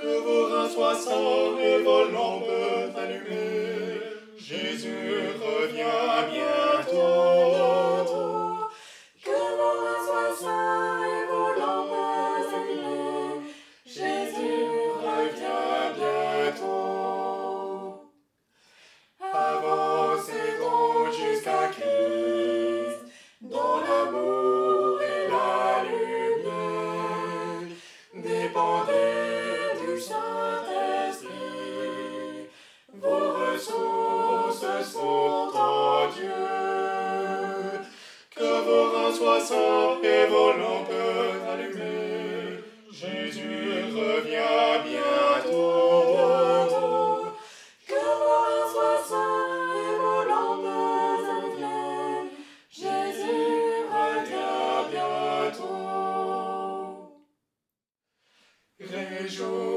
Que vos reins soient sains et vos lampes allumées. Sont Dieu. Que vos reins soient sains et vos lampes allumées. Jésus revient bientôt. Que vos reins soient sains et vos lampes allumées. Jésus revient bientôt. Réjouissez-vous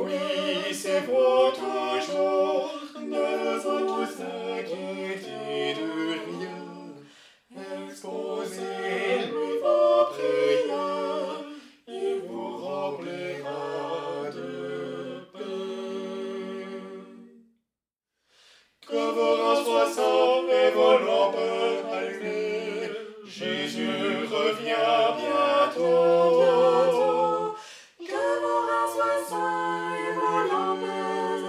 Que vos reins soient sains et vos lampes allumées. Jésus revient bientôt. Que vos reins soient sains et vos lampes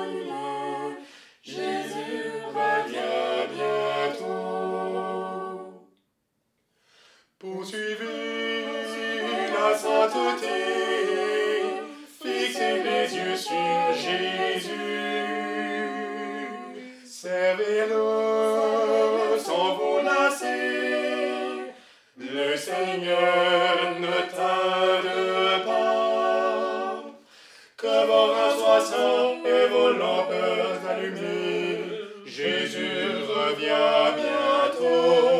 allumées. Jésus revient bientôt. Poursuivez la sainteté, fixez les yeux sur Seigneur ne tarde pas. Que vos sains et vos lampes allumées, Jésus revient bientôt.